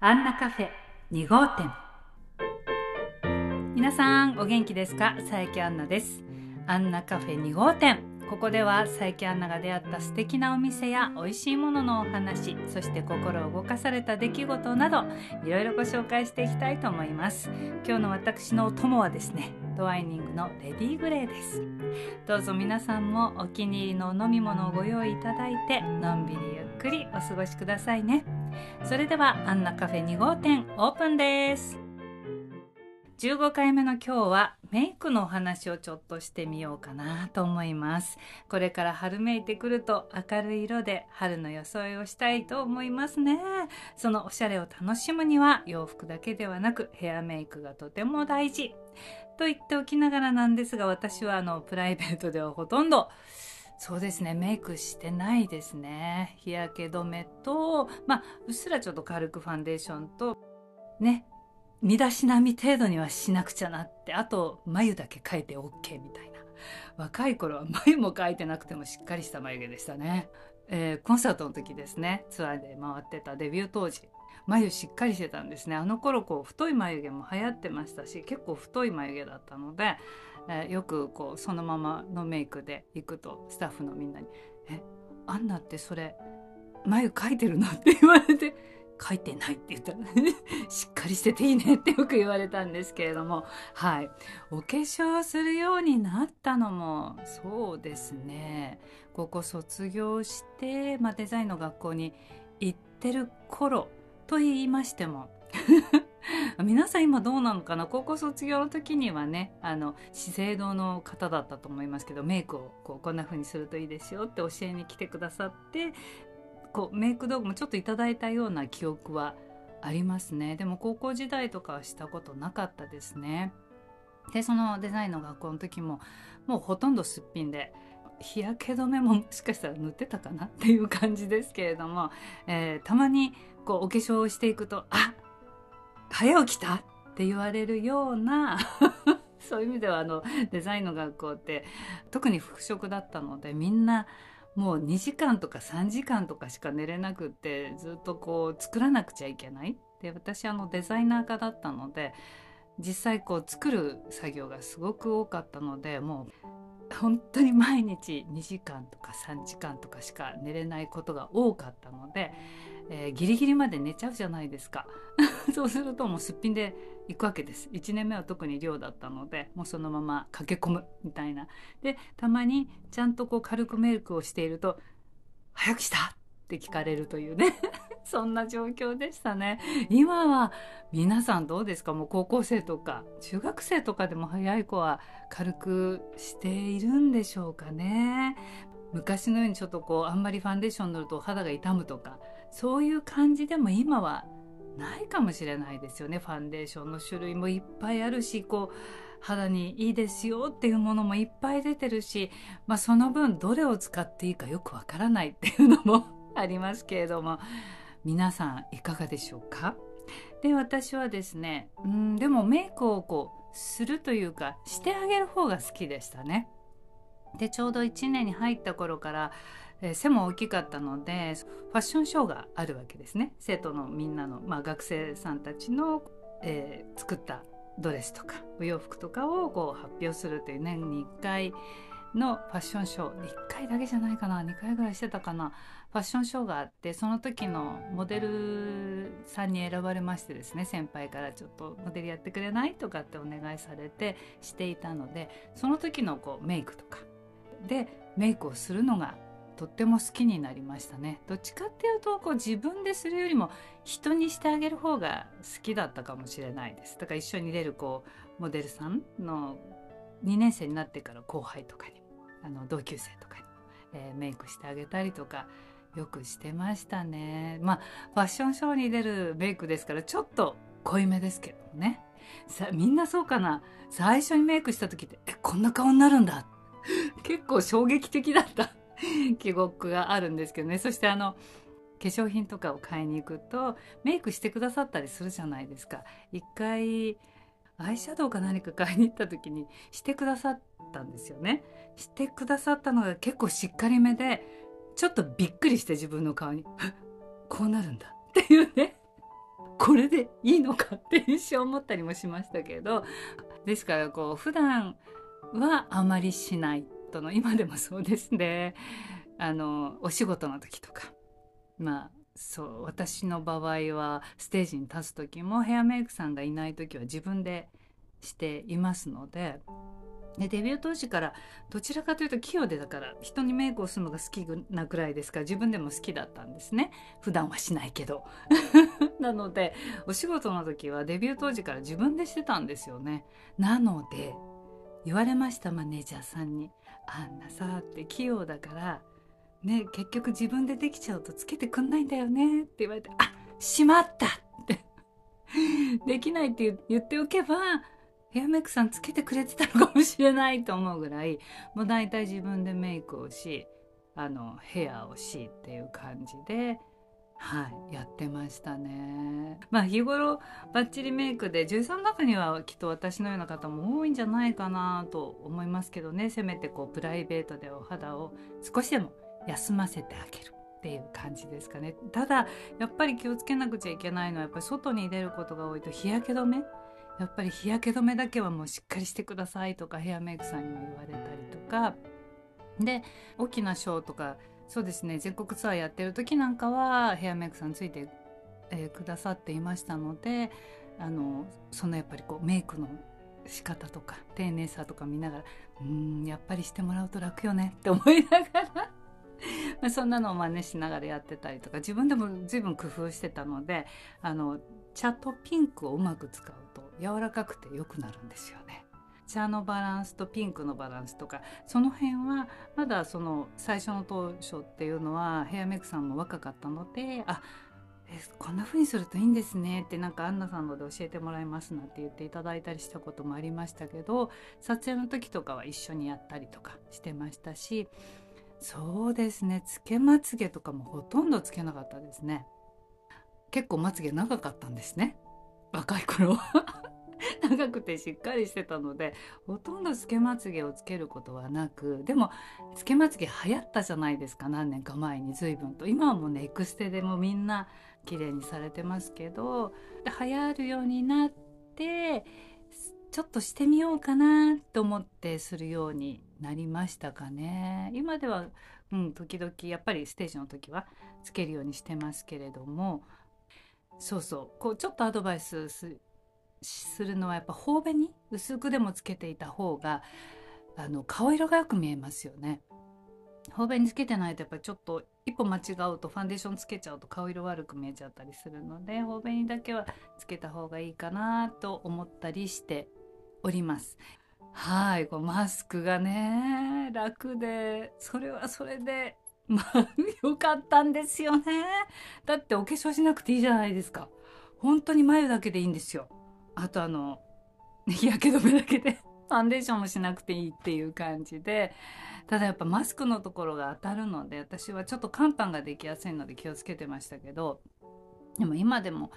アンナカフェ2号店。皆さんお元気ですか？佐伯アンナです。アンナカフェ2号店。ここでは佐伯アンナが出会った素敵なお店や美味しいもののお話そして心を動かされた出来事などいろいろご紹介していきたいと思います。今日の私のお供はですねトワイニングのレディーグレーです。どうぞ皆さんもお気に入りのお飲み物をご用意いただいてのんびりゆっくりお過ごしくださいね。それではアンナカフェ2号店オープンです。15回目の今日はメイクのお話をちょっとしてみようかなと思います。これから春めいてくると明るい色で春の装いをしたいと思いますね。そのおしゃれを楽しむには洋服だけではなくヘアメイクがとても大事。と言っておきながらなんですが私はあのプライベートではほとんどそうですね。メイクしてないですね。日焼け止めとまあうっすらちょっと軽くファンデーションとね身だしなみ程度にはしなくちゃなってあと眉だけ描いて OK みたいな。若い頃は眉も描いてなくてもしっかりした眉毛でしたね、えー、コンサートの時ですね。ツアーで回ってたデビュー当時。眉しっかりしてたんですね。あの頃こう太い眉毛も流行ってましたし結構太い眉毛だったのでえー、よくこうそのままのメイクで行くとスタッフのみんなに「えアンナってそれ眉描いてるの?」って言われて「描いてない」って言ったら しっかりしてていいねってよく言われたんですけれどもはい。お化粧するようになったのもそうですね。高校卒業して、まあ、デザインの学校に行ってる頃と言いましても。皆さん今どうなのかな？高校卒業の時にはねあの資生堂の方だったと思いますけどメイクをこうこんな風にするといいですよって教えに来てくださってこうメイク道具もちょっといただいたような記憶はありますね。でも高校時代とかはしたことなかったですね。でそのデザインの学校の時ももうほとんどすっぴんで日焼け止めももしかしたら塗ってたかな？っていう感じですけれども、えー、たまにこうお化粧をしていくとあっ早起きたって言われるような そういう意味ではあのデザインの学校って特に服飾だったのでみんなもう2時間とか3時間とかしか寝れなくってずっとこう作らなくちゃいけない。で私あのデザイナー科だったので実際こう作る作業がすごく多かったのでもう本当に毎日2時間とか3時間とかしか寝れないことが多かったのでえー、ギリギリまで寝ちゃうじゃないですか。そうするともうすっぴんで行くわけです。1年目は特に寮だったのでもうそのまま駆け込むみたいな。でたまにちゃんとこう軽くメイクをしていると「早くした!」って聞かれるというね。そんな状況でしたね。今は皆さんどうですか？もう高校生とか中学生とかでも早い子は軽くしているんでしょうかね。昔のようにちょっとこうあんまりファンデーション塗ると肌が痛むとかそういう感じでも今はないかもしれないですよね。ファンデーションの種類もいっぱいあるしこう肌にいいですよっていうものもいっぱい出てるし、まあ、その分どれを使っていいかよくわからないっていうのも ありますけれども。皆さんいかがでしょうか？で私はですねうんでもメイクをこうするというかしてあげる方が好きでしたね。でちょうど1年に入った頃からえー、背も大きかったのでファッションショーがあるわけですね。生徒のみんなの、まあ、学生さんたちの、えー、作ったドレスとかお洋服とかをこう発表するという年に1回のファッションショー。1回だけじゃないかな。2回ぐらいしてたかな。ファッションショーがあってその時のモデルさんに選ばれましてですね。先輩からちょっとモデルやってくれないとかってお願いされてしていたのでその時のこうメイクとか。でメイクをするのがとっても好きになりましたね。どっちかっていうとこう自分でするよりも人にしてあげる方が好きだったかもしれないです。だから一緒に出るこうモデルさんの2年生になってから後輩とかにあの同級生とかに、えー、メイクしてあげたりとかよくしてましたね。まあファッションショーに出るメイクですからちょっと濃いめですけどもね。さみんなそうかな。最初にメイクした時ってえこんな顔になるんだ。結構衝撃的だった。記憶があるんですけどね。そしてあの化粧品とかを買いに行くとメイクしてくださったりするじゃないですか。一回アイシャドウか何か買いに行った時にしてくださったんですよね。してくださったのが結構しっかりめでちょっとびっくりして自分の顔に。こうなるんだ。っていうね。これでいいのかって一瞬思ったりもしましたけど。ですからこう普段はあまりしない。との今でもそうですね。あのお仕事の時とか。まあそう私の場合はステージに立つ時もヘアメイクさんがいない時は自分でしていますので。でデビュー当時からどちらかというと器用でだから人にメイクをするのが好きなくらいですから自分でも好きだったんですね。普段はしないけど。なのでお仕事の時はデビュー当時から自分でしてたんですよね。なので言われましたマネージャーさんに「あんなさ」って器用だからね結局自分でできちゃうとつけてくんないんだよねって言われて「あしまった!」って できないって言っておけばヘアメイクさんつけてくれてたのかもしれないと思うぐらいもう大体自分でメイクをしあのヘアをしっていう感じではい、やってましたね。まあ日頃バッチリメイクで女優さんの中にはきっと私のような方も多いんじゃないかなと思いますけどねせめてこうプライベートでお肌を少しでも休ませてあげるっていう感じですかね。ただやっぱり気をつけなくちゃいけないのはやっぱり外に出ることが多いと日焼け止めやっぱり日焼け止めだけはもうしっかりしてくださいとかヘアメイクさんにも言われたりとかで大きなショーとかそうですね全国ツアーやってる時なんかはヘアメイクさんついて、えー、くださっていましたのであのそのやっぱりこうメイクの仕方とか丁寧さとか見ながらうんやっぱりしてもらうと楽よねって思いながら まそんなのを真似しながらやってたりとか自分でも随分工夫してたのであの茶とピンクをうまく使うと柔らかくて良くなるんですよね。茶のバランスとピンクのバランスとかその辺はまだその最初の当初っていうのはヘアメイクさんも若かったのであえこんな風にするといいんですねってなんかアンナさんので教えてもらいますなんて言っていただいたりしたこともありましたけど撮影の時とかは一緒にやったりとかしてましたしそうですねつけまつげとかもほとんどつけなかったですね。結構まつげ長かったんですね若い頃は。長くてしっかりしてたのでほとんどつけまつげをつけることはなくでもつけまつげ流行ったじゃないですか何年か前に随分と。今はもうねエクステでもみんな綺麗にされてますけど流行るようになってちょっとしてみようかなと思ってするようになりましたかね。今では、うん、時々やっぱりステージの時はつけるようにしてますけれども。そうそう。こうちょっとアドバイスするのはやっぱ頬紅薄くでもつけていた方があの顔色がよく見えますよね。頬紅つけてないとやっぱりちょっと一歩間違うとファンデーションつけちゃうと顔色悪く見えちゃったりするので頬紅だけはつけた方がいいかなと思ったりしております。はいこうマスクがね楽でそれはそれでまあ良かったんですよね。だってお化粧しなくていいじゃないですか。本当に眉だけでいいんですよ。あとあの 日焼け止めだけで ファンデーションもしなくていいっていう感じでただやっぱマスクのところが当たるので私はちょっと肝斑ができやすいので気をつけてましたけどでも今でも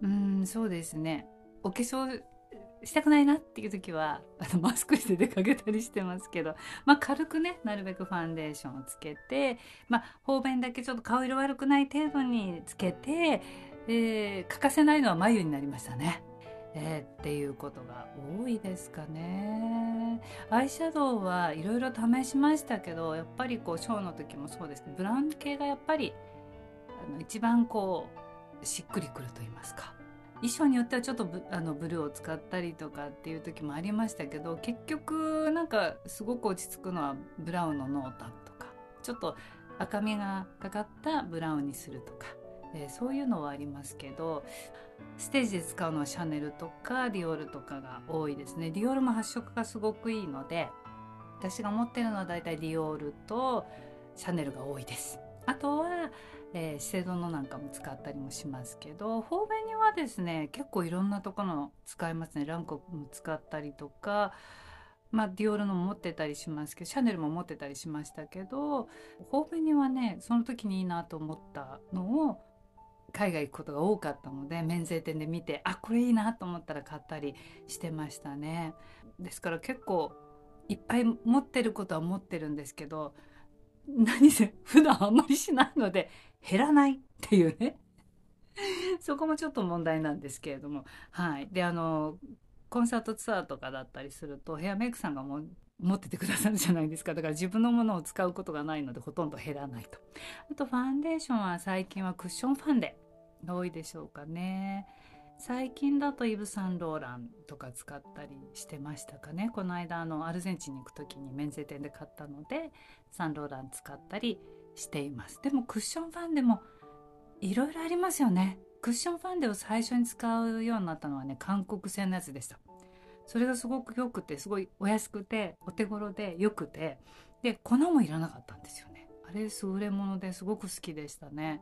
うんそうですねお化粧したくないなっていう時は あのマスクして出かけたりしてますけど、まあ、軽くねなるべくファンデーションをつけて、まあ、方便だけちょっと顔色悪くない程度につけて、えー、欠かせないのは眉になりましたね。えー、っていうことが多いですかね。アイシャドウはいろいろ試しましたけどやっぱりこうショーの時もそうですけどブラウン系がやっぱりあの一番こうしっくりくると言いますか衣装によってはちょっとブあのブルーを使ったりとかっていう時もありましたけど結局なんかすごく落ち着くのはブラウンの濃淡とかちょっと赤みがかかったブラウンにするとか、え、そういうのはありますけどステージで使うのはシャネルとかディオールとかが多いですね。ディオールも発色がすごくいいので私が持ってるのはだいたいディオールとシャネルが多いです。あとは、えー、資生堂のなんかも使ったりもしますけど方便にはですね結構いろんなところの使いますね。ランコも使ったりとかまあ、ディオールのも持ってたりしますけどシャネルも持ってたりしましたけど方便にはねその時にいいなと思ったのを海外行くことが多かったので免税店で見てあこれいいなと思ったら買ったりしてましたね。ですから結構いっぱい持ってることは持ってるんですけど何せ普段あんまりしないので減らないっていうね。そこもちょっと問題なんですけれども。はい。であのコンサートツアーとかだったりするとヘアメイクさんがも持っててくださるじゃないですか。だから自分のものを使うことがないのでほとんど減らないと。あとファンデーションは最近はクッションファンデ。多いでしょうかね。最近だとイブ・サンローランとか使ったりしてましたかね。この間あのアルゼンチンに行く時に免税店で買ったのでサンローラン使ったりしています。でもクッションファンデもいろいろありますよね。クッションファンデを最初に使うようになったのはね韓国製のやつでした。それがすごく良くてすごいお安くてお手頃で良くて。で粉もいらなかったんですよね。あれ優れものですごく好きでしたね。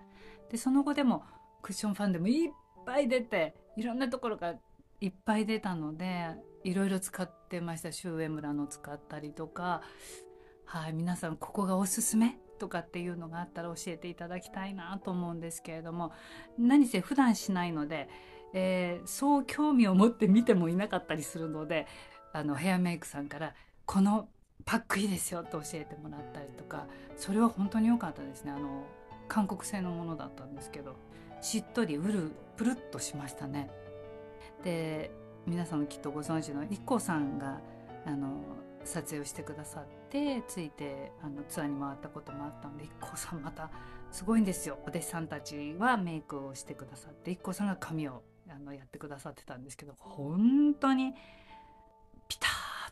でその後でもクッションファンデもいっぱい出ていろんなところがいっぱい出たのでいろいろ使ってましたシュウエムラの使ったりとか。はい皆さんここがおすすめとかっていうのがあったら教えていただきたいなと思うんですけれども何せ普段しないので、えー、そう興味を持って見てもいなかったりするのであのヘアメイクさんからこのパックいいですよと教えてもらった。りとかそれは本当に良かったですね。あの韓国製のものだったんですけど。しっとりうるプルッとしましたね。で皆さんきっとご存知の IKKO さんがあの撮影をしてくださってついてあのツアーに回ったこともあったので IKKO さんまたすごいんですよお弟子さんたちはメイクをしてくださって IKKO さんが髪をあのやってくださってたんですけど本当にピタ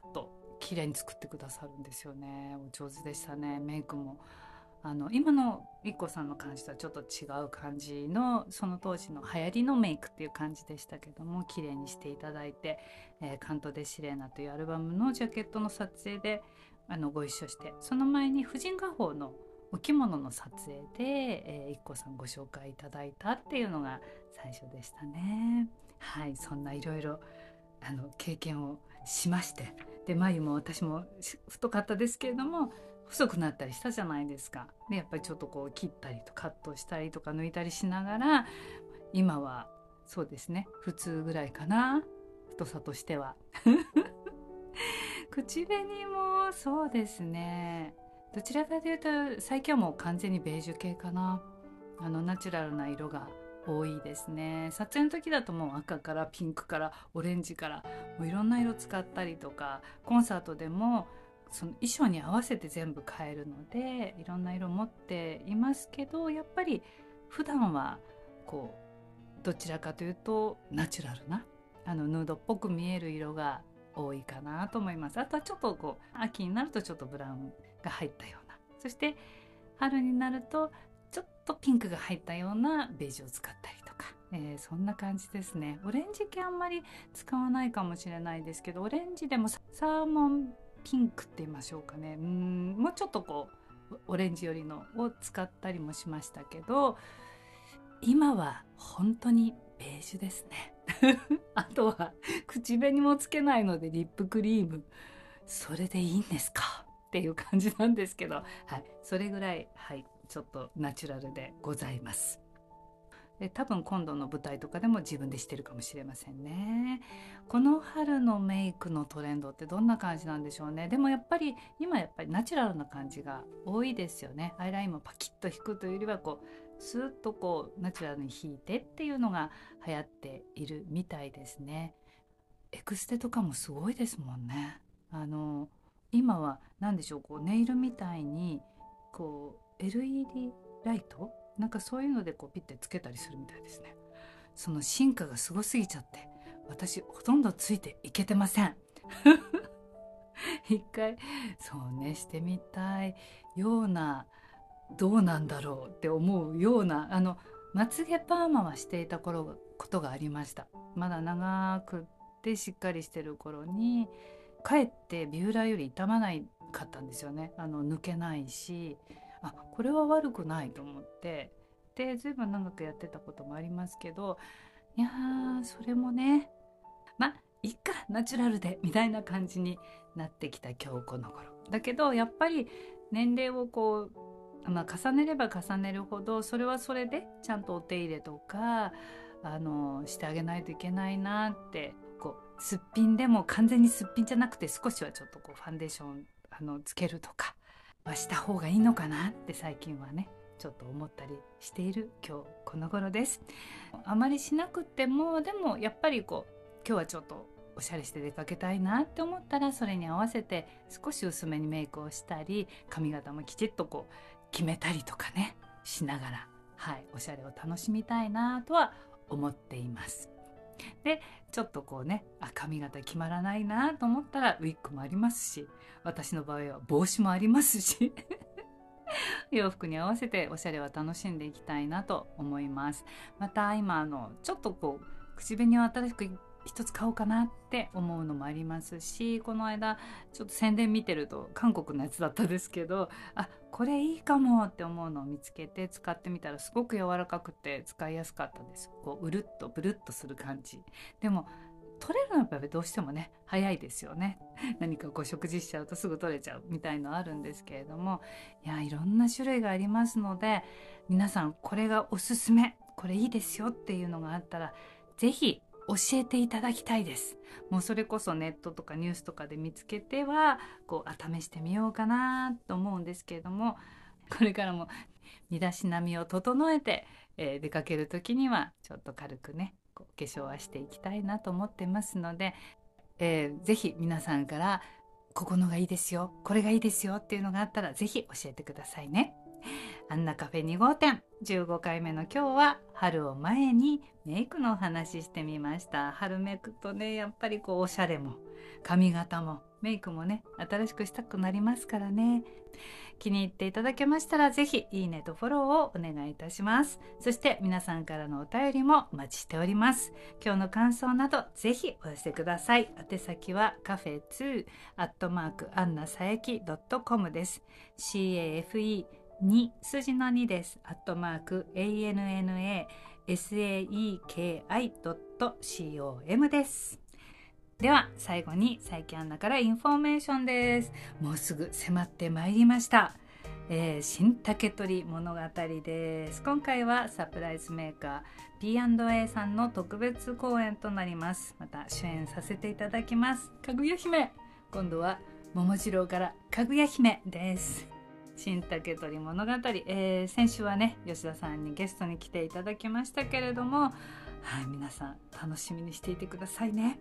ッと綺麗に作ってくださるんですよねお上手でしたねメイクも。あの今の IKKO さんの感じとはちょっと違う感じのその当時の流行りのメイクっていう感じでしたけども綺麗にしていただいて「えー、カント・デ・シレーナ」というアルバムのジャケットの撮影であのご一緒してその前に婦人画報のお着物の撮影で、IKKO さんご紹介いただいたっていうのが最初でしたね。はいそんないろいろあの経験をしましてで眉も私も太かったですけれども細くなったりしたじゃないですか。でやっぱりちょっとこう切ったりとカットしたりとか抜いたりしながら今はそうですね。普通ぐらいかな。太さとしては。口紅もそうですね。どちらかというと最近はもう完全にベージュ系かな。あのナチュラルな色が多いですね。撮影の時だともう赤からピンクからオレンジからもういろんな色使ったりとかコンサートでもその衣装に合わせて全部変えるのでいろんな色持っていますけどやっぱり普段はこうどちらかというとナチュラルなあのヌードっぽく見える色が多いかなと思います。あとはちょっとこう秋になるとちょっとブラウンが入ったような。そして春になるとちょっとピンクが入ったようなベージュを使ったりとか、えー、そんな感じですね。オレンジ系あんまり使わないかもしれないですけどオレンジでもサーモンピンクって言いましょうかね。うん。もうちょっとこうオレンジ寄りのを使ったりもしましたけど今は本当にベージュですね。あとは口紅もつけないのでリップクリーム。それでいいんですか？っていう感じなんですけど、はい、それぐらい、はい、ちょっとナチュラルでございます。で多分今度の舞台とかでも自分でしてるかもしれませんね。この春のメイクのトレンドってどんな感じなんでしょうね。でもやっぱり今やっぱりナチュラルな感じが多いですよね。アイラインもパキッと引くというよりはこうスーッとこうナチュラルに引いてっていうのが流行っているみたいですね。エクステとかもすごいですもんね。あの今は何でしょう。こうネイルみたいにこう LED ライトなんかそういうのでこうピッてつけたりするみたいですね。その進化がすごすぎちゃって私ほとんどついていけてません。一回そうねしてみたいようなどうなんだろうって思うようなあのまつげパーマはしていた頃ことがありました。まだ長くってしっかりしてる頃にかえってビューラーより傷まないかったんですよね。あの抜けないし。あこれは悪くないと思って。で随分長くやってたこともありますけどいやーそれもねまあいっかナチュラルでみたいな感じになってきた今日この頃。だけどやっぱり年齢をこう、まあ、重ねれば重ねるほどそれはそれでちゃんとお手入れとかあのしてあげないといけないなってこうすっぴんでも完全にすっぴんじゃなくて少しはちょっとこうファンデーションあのつけるとかはした方がいいのかなって最近はねちょっと思ったりしている今日この頃です。あまりしなくてもでもやっぱりこう今日はちょっとおしゃれして出かけたいなって思ったらそれに合わせて少し薄めにメイクをしたり髪型もきちっとこう決めたりとかねしながらはいおしゃれを楽しみたいなとは思っています。でちょっとこうねあ髪型決まらないなと思ったらウィッグもありますし私の場合は帽子もありますし 洋服に合わせておしゃれは楽しんでいきたいなと思います。また今あのちょっとこう口紅を新しく一つ買おうかなって思うのもありますしこの間ちょっと宣伝見てると韓国のやつだったですけどあこれいいかもって思うのを見つけて使ってみたらすごく柔らかくて使いやすかったです。こううるっとブルッとする感じ。でも取れるのはやっぱりどうしてもね早いですよね。何かこう食事しちゃうとすぐ取れちゃうみたいのあるんですけれどもいやいろんな種類がありますので皆さんこれがおすすめこれいいですよっていうのがあったら是非教えていただきたいですもうそれこそネットとかニュースとかで見つけてはこうあ試してみようかなと思うんですけれどもこれからも身だしなみを整えて、えー、出かける時にはちょっと軽くねこう化粧はしていきたいなと思ってますので、えー、ぜひ皆さんからここのがいいですよこれがいいですよっていうのがあったらぜひ教えてくださいね。アンナカフェ2号店。15回目の今日は春を前にメイクのお話ししてみました。春めくとねやっぱりこうおしゃれも髪型もメイクもね新しくしたくなりますからね。気に入っていただけましたら是非いいねとフォローをお願いいたします。そして皆さんからのお便りもお待ちしております。今日の感想など是非お寄せください。宛先はカフェ2アットマークアンナさやき .com です。CAFE 2数字の2です。アットマーク ANNASAEKI.com です。では最後に冴木杏奈からインフォメーションです。もうすぐ迫ってまいりました。えー、新竹取物語です。今回はサプライズメーカー P&A さんの特別公演となります。また主演させていただきます。かぐや姫。今度は桃次郎からかぐや姫です。新竹取物語、えー、先週はね吉田さんにゲストに来ていただきましたけれどもはい皆さん楽しみにしていてくださいね。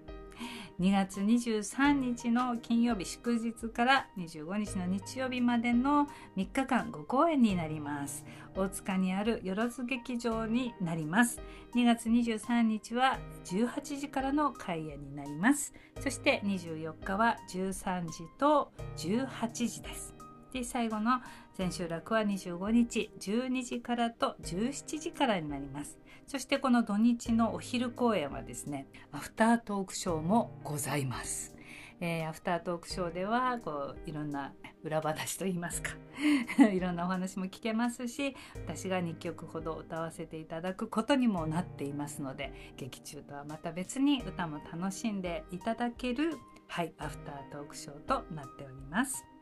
2月23日の金曜日祝日から25日の日曜日までの3日間5公演になります。大塚にあるよろず劇場になります。2月23日は18時からの開演になります。そして24日は13時と18時です。で最後の千秋楽は25日12時からと17時からになりますそしてこの土日のお昼公演はですねアフタートークショーもございますえー、アフタートークショーではこういろんな裏話といいますか いろんなお話も聞けますし私が2曲ほど歌わせていただくことにもなっていますので劇中とはまた別に歌も楽しんでいただけるはいアフタートークショーとなっております。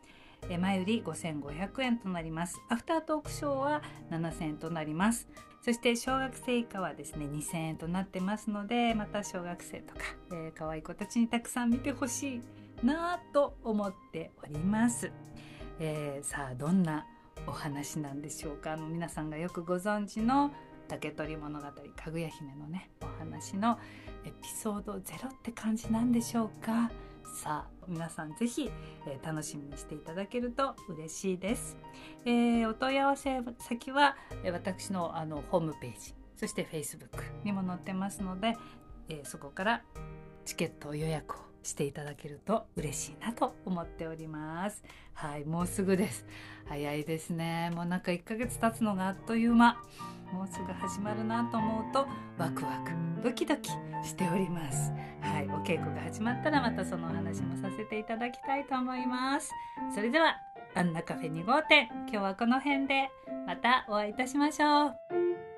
前売り5500円となります。アフタートークショーは7000円となります。そして小学生以下はですね2000円となってますのでまた小学生とか、えー、可愛い子たちにたくさん見てほしいなと思っております、えー、さあどんなお話なんでしょうか？あの皆さんがよくご存知の竹取物語かぐや姫のねお話のエピソード0って感じなんでしょうか？さあ皆さんぜひ、えー、楽しみにしていただけると嬉しいです、えー、お問い合わせ先は、え、私のあのホームページそして Facebook にも載ってますので、えそこからチケット予約をしていただけると嬉しいなと思っております。はいもうすぐです。早いですね。もうなんか1ヶ月経つのがあっという間。もうすぐ始まるなと思うとワクワクドキドキしております。はいお稽古が始まったらまたそのお話もさせていただきたいと思います。それではアンナカフェ2号店今日はこの辺で。またお会いいたしましょう。